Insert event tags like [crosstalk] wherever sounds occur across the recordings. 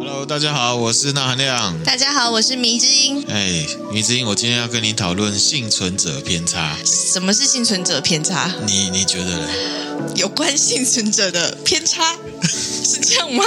Hello，大家好，我是纳含亮。大家好，我是迷之音。哎，迷之音，我今天要跟你讨论幸存者偏差。什么是幸存者偏差？你你觉得呢？有关幸存者的偏差 [laughs] 是这样吗？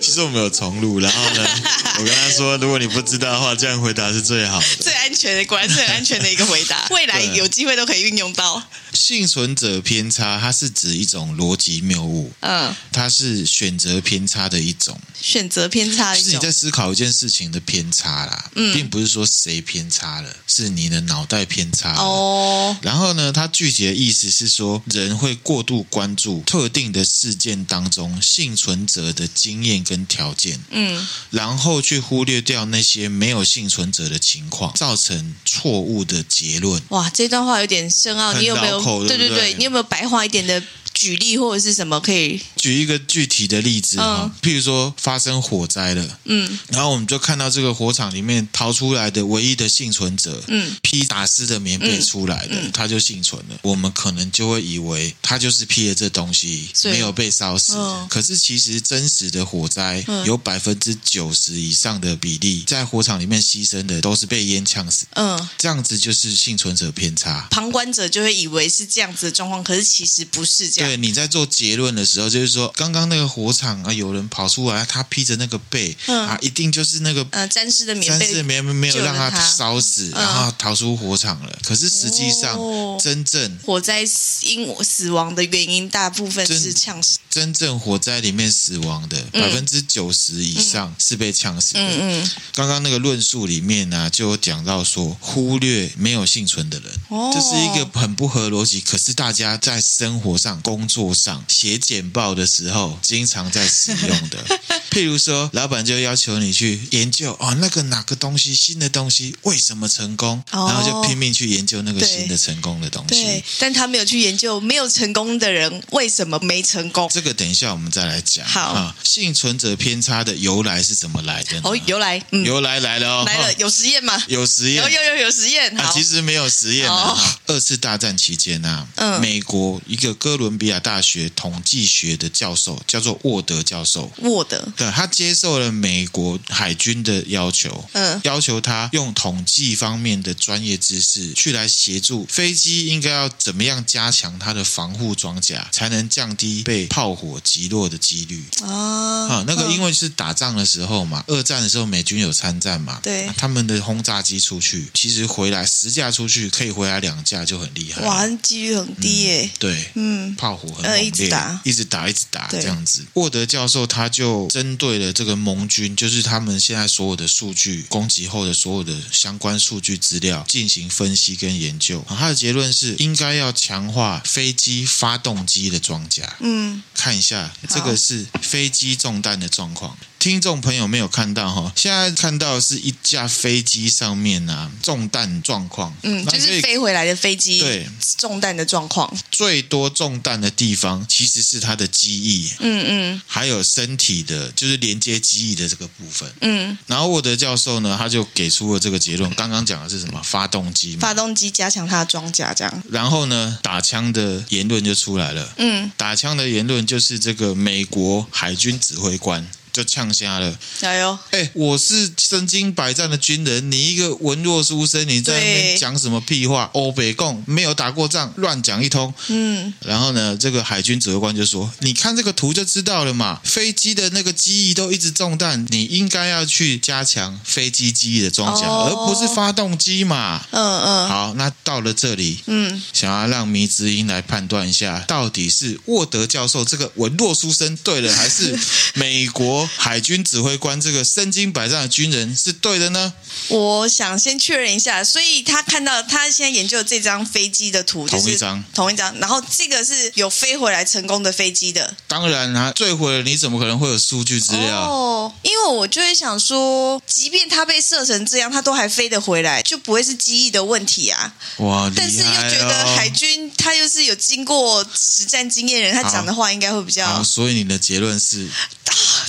其实我们有重录，然后呢，[laughs] 我跟他说，如果你不知道的话，这样回答是最好的，最安全的，果然是 [laughs] 很安全的一个回答。未来有机会都可以运用到。幸存者偏差，它是指一种逻辑谬误，嗯，它是选择偏差的一种，选择偏差的一种，就是你在思考一件事情的偏差啦，嗯，并不是说谁偏差了，是你的脑袋偏差哦。然后呢，它具体的意思是说，人会过度关注特定的事件当中幸存者的经验跟条件，嗯，然后去忽略掉那些没有幸存者的情况，造成错误的结论。哇，这段话有点深奥，你有没有？对对对，你有没有白话一点的举例或者是什么可以举一个具体的例子啊？譬如说发生火灾了，嗯，然后我们就看到这个火场里面逃出来的唯一的幸存者，嗯，披打湿的棉被出来的，他就幸存了。我们可能就会以为他就是披了这东西，没有被烧死。可是其实真实的火灾有百分之九十以上的比例在火场里面牺牲的都是被烟呛死，嗯，这样子就是幸存者偏差。旁观者就会以为是这样子的状况，可是其实不是这样。对，你在做结论的时候，就是说，刚刚那个火场啊，有人跑出来，他披着那个被、嗯、啊，一定就是那个呃沾湿的棉被，沾湿的棉被没有让他烧死，然后逃出火场了。嗯、可是实际上，哦、真正火灾因死亡的原因，大部分是呛死。真正火灾里面死亡的百分之九十以上是被呛死的。嗯嗯。刚刚那个论述里面呢、啊，就有讲到说，忽略没有幸存的人，哦、这是一个很不合逻辑。可是大家在生活上、工作上写简报的时候，经常在使用的。[laughs] 譬如说，老板就要求你去研究哦，那个哪个东西新的东西为什么成功，哦、然后就拼命去研究那个新的成功的东西。对，但他没有去研究没有成功的人为什么没成功。这个等一下我们再来讲。好啊，幸存者偏差的由来是怎么来的？哦，由来，嗯、由来来了哦，来了，[laughs] 有实验吗？有实验，有有有有实验。啊，其实没有实验的。哦、二次大战期间啊，嗯，美国一个哥伦比亚大学统计学的教授叫做沃德教授。沃德，对，他接受了美国海军的要求，嗯，要求他用统计方面的专业知识去来协助飞机应该要怎么样加强它的防护装甲，才能降低被炮火击落的几率。啊。啊，那个因为是打仗的时候嘛，二战的时候美军有参战嘛，对，他们的轰炸机出去，其实回来十架出去可以回来两架就很厉害，哇，几率很低耶。嗯、对，嗯，炮火很猛烈，一直打，一直打，一直打，这样子。沃德教授他就针对了这个盟军，就是他们现在所有的数据攻击后的所有的相关数据资料进行分析跟研究。他的结论是应该要强化飞机发动机的装甲。嗯，看一下这个是飞机中弹的状况。听众朋友没有看到哈，现在看到的是一架飞机上面啊中弹状况，嗯，就是飞回来的飞机对。中弹的状况，最多中弹的地方其实是它的机翼，嗯嗯，还有身体的，就是连接机翼的这个部分，嗯，然后沃德教授呢，他就给出了这个结论，刚刚讲的是什么？发动机，发动机加强它的装甲这样，然后呢，打枪的言论就出来了，嗯，打枪的言论就是这个美国海军指挥官。就呛瞎了，加油！哎，我是身经百战的军人，你一个文弱书生，你在那边讲什么屁话？欧北共没有打过仗，乱讲一通。嗯，然后呢，这个海军指挥官就说：“你看这个图就知道了嘛，飞机的那个机翼都一直中弹，你应该要去加强飞机机翼的装甲，哦、而不是发动机嘛。嗯”嗯嗯。好，那到了这里，嗯，想要让迷之音来判断一下，到底是沃德教授这个文弱书生对了，还是美国？海军指挥官这个身经百战的军人是对的呢？我想先确认一下，所以他看到他现在研究的这张飞机的图，同一张，同一张，然后这个是有飞回来成功的飞机的。当然啊，坠毁了，你怎么可能会有数据资料？哦，因为我就会想说，即便他被射成这样，他都还飞得回来，就不会是机翼的问题啊。哇。但是又觉得海军他又是有经过实战经验的人，他讲的话应该会比较好。所以你的结论是？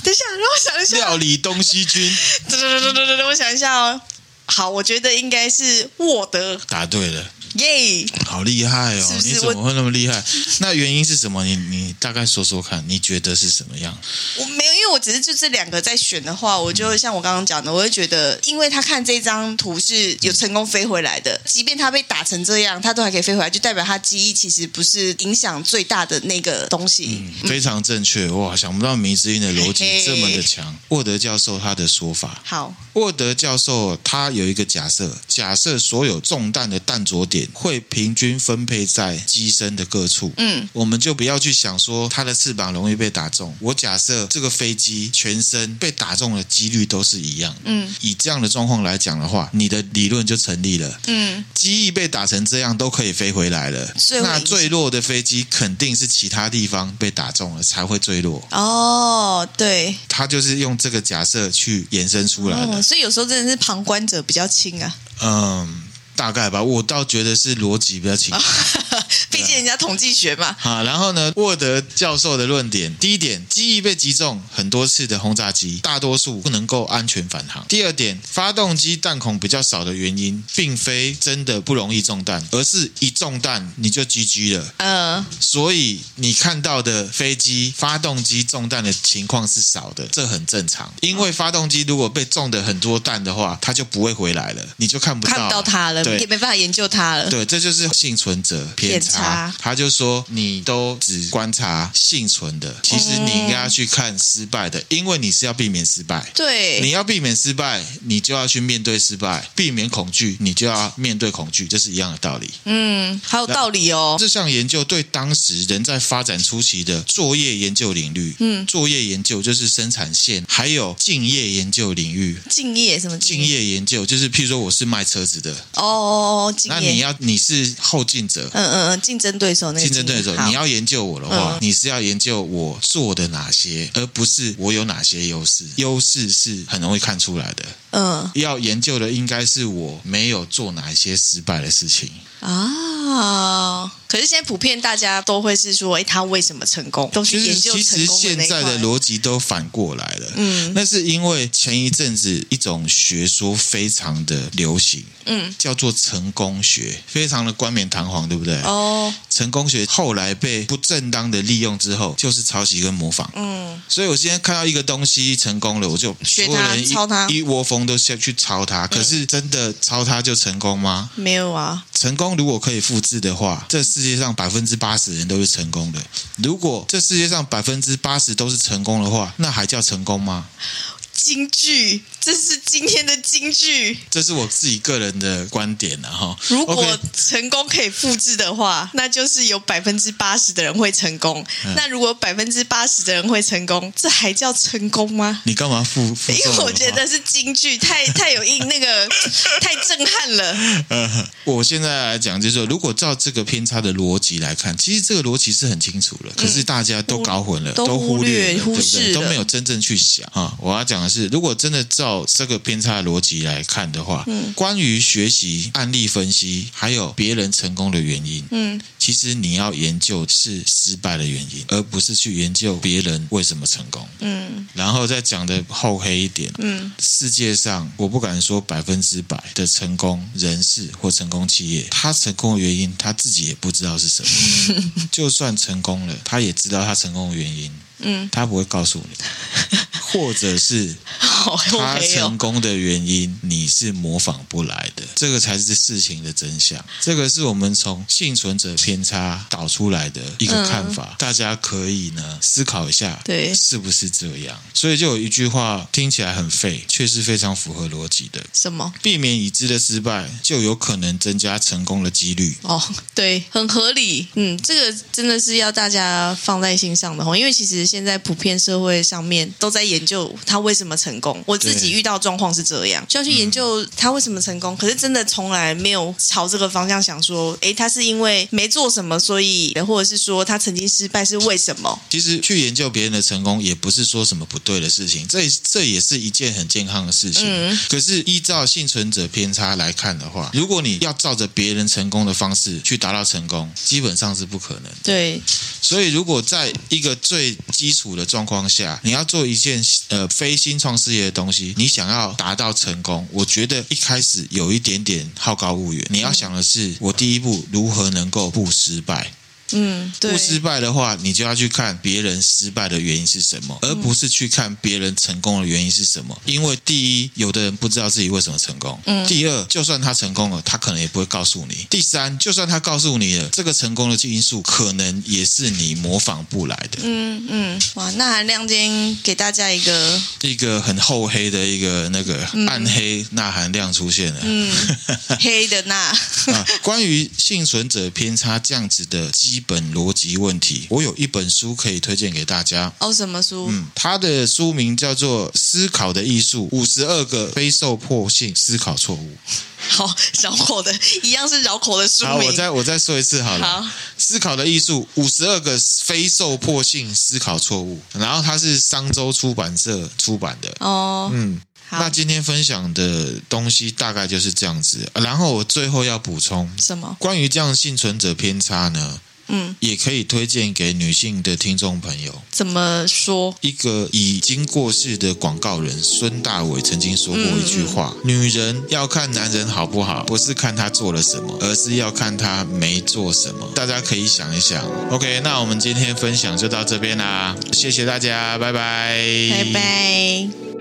等一下，让我想一下。料理东西君，等等等等等等，我想一下哦。好，我觉得应该是沃德。答对了。耶，好厉害哦！是是你怎么会那么厉害？[laughs] 那原因是什么？你你大概说说看，你觉得是什么样？我没有，因为我只是就这两个在选的话，我就像我刚刚讲的，我会觉得，因为他看这张图是有成功飞回来的，即便他被打成这样，他都还可以飞回来，就代表他记忆其实不是影响最大的那个东西。嗯，非常正确哇！想不到迷之音的逻辑这么的强。沃德教授他的说法，好，沃德教授他有一个假设，假设所有中弹的弹着点会平均分配在机身的各处。嗯，我们就不要去想说它的翅膀容易被打中。我假设这个飞机全身被打中的几率都是一样。嗯，以这样的状况来讲的话，你的理论就成立了。嗯，机翼被打成这样都可以飞回来了，那坠落的飞机肯定是其他地方被打中了才会坠落。哦，对，他就是用这个假设去延伸出来的。哦，所以有时候真的是旁观者比较轻啊。嗯。大概吧，我倒觉得是逻辑比较清楚，[laughs] 人家统计学嘛。好，然后呢，沃德教授的论点：第一点，机翼被击中很多次的轰炸机，大多数不能够安全返航；第二点，发动机弹孔比较少的原因，并非真的不容易中弹，而是一中弹你就 GG 了。嗯，所以你看到的飞机发动机中弹的情况是少的，这很正常。因为发动机如果被中的很多弹的话，它就不会回来了，你就看不到，看不到它了。对，也没办法研究它了。对，这就是幸存者偏差。他就说，你都只观察幸存的，其实你应该要去看失败的，因为你是要避免失败。对，你要避免失败，你就要去面对失败；避免恐惧，你就要面对恐惧，这是一样的道理。嗯，还有道理哦。这项研究对当时人在发展初期的作业研究领域，嗯，作业研究就是生产线，还有敬业研究领域。敬业什么？敬业研究就是，譬如说，我是卖车子的哦。哦，那你要你是后进者，嗯嗯嗯，竞争对手那个竞争对手，你要研究我的话，嗯、你是要研究我做的哪些，而不是我有哪些优势。优势是很容易看出来的，嗯，要研究的应该是我没有做哪些失败的事情。啊。可是现在普遍大家都会是说，哎，他为什么成功？都去研究。其实现在的逻辑都反过来了，嗯，那是因为前一阵子一种学说非常的流行，嗯，叫做成功学，非常的冠冕堂皇，对不对？哦，成功学后来被不正当的利用之后，就是抄袭跟模仿，嗯，所以我现在看到一个东西成功了，我就所有人抄他，一窝蜂都下去抄它。可是真的抄它就成功吗？没有啊。成功如果可以复制的话，这世界上百分之八十人都是成功的。如果这世界上百分之八十都是成功的话，那还叫成功吗？金句，这是今天的金句。这是我自己个人的观点了哈。如果成功可以复制的话，那就是有百分之八十的人会成功。嗯、那如果百分之八十的人会成功，这还叫成功吗？你干嘛复复？因为我觉得是京剧，太太有印，那个 [coughs] 太震撼了。嗯，我现在来讲，就是说，如果照这个偏差的逻辑来看，其实这个逻辑是很清楚了，可是大家都搞混了，嗯、都忽略、忽视，都没有真正去想啊。我要讲的是，如果真的照这个偏差的逻辑来看的话，嗯，关于学习案例分析，还有别人成功的原因，嗯，其实你要研究是失败的原因，而不是去研究别人为什么成功，嗯，然后再讲的厚黑一点，嗯，世界上我不敢说百分之百的成功人士或成功企业，他成功的原因他自己也不知道是什么，[laughs] 就算成功了，他也知道他成功的原因。嗯，他不会告诉你，或者是他成功的原因，你是模仿不来的，这个才是事情的真相。这个是我们从幸存者偏差导出来的一个看法，大家可以呢思考一下，对，是不是这样？所以就有一句话听起来很废，却是非常符合逻辑的。什么？避免已知的失败，就有可能增加成功的几率。哦，对，很合理。嗯，这个真的是要大家放在心上的哦，因为其实。现在普遍社会上面都在研究他为什么成功。我自己遇到状况是这样，就要去研究他为什么成功。可是真的从来没有朝这个方向想说，哎，他是因为没做什么，所以或者是说他曾经失败是为什么？其实去研究别人的成功，也不是说什么不对的事情，这这也是一件很健康的事情。嗯。可是依照幸存者偏差来看的话，如果你要照着别人成功的方式去达到成功，基本上是不可能。对。所以如果在一个最基础的状况下，你要做一件呃非新创事业的东西，你想要达到成功，我觉得一开始有一点点好高骛远。你要想的是，我第一步如何能够不失败。嗯，对，不失败的话，你就要去看别人失败的原因是什么，而不是去看别人成功的原因是什么。因为第一，有的人不知道自己为什么成功；嗯，第二，就算他成功了，他可能也不会告诉你；第三，就算他告诉你了，这个成功的因素可能也是你模仿不来的。嗯嗯，哇，那含量今天给大家一个一个很厚黑的一个那个暗黑钠含量出现了，嗯，[laughs] 黑的钠。啊，关于幸存者偏差这样子的基。本逻辑问题，我有一本书可以推荐给大家。哦，什么书？嗯，它的书名叫做《思考的艺术：五十二个非受迫性思考错误》。[laughs] 好，绕口的，一样是绕口的书名。好，我再我再说一次好了。好，《思考的艺术：五十二个非受迫性思考错误》，然后它是商周出版社出版的。哦，嗯。那今天分享的东西大概就是这样子。然后我最后要补充什么？关于这样幸存者偏差呢？嗯，也可以推荐给女性的听众朋友。怎么说？一个已经过世的广告人孙大伟曾经说过一句话：“嗯嗯、女人要看男人好不好，不是看他做了什么，而是要看他没做什么。”大家可以想一想。OK，那我们今天分享就到这边啦，谢谢大家，拜拜，拜拜。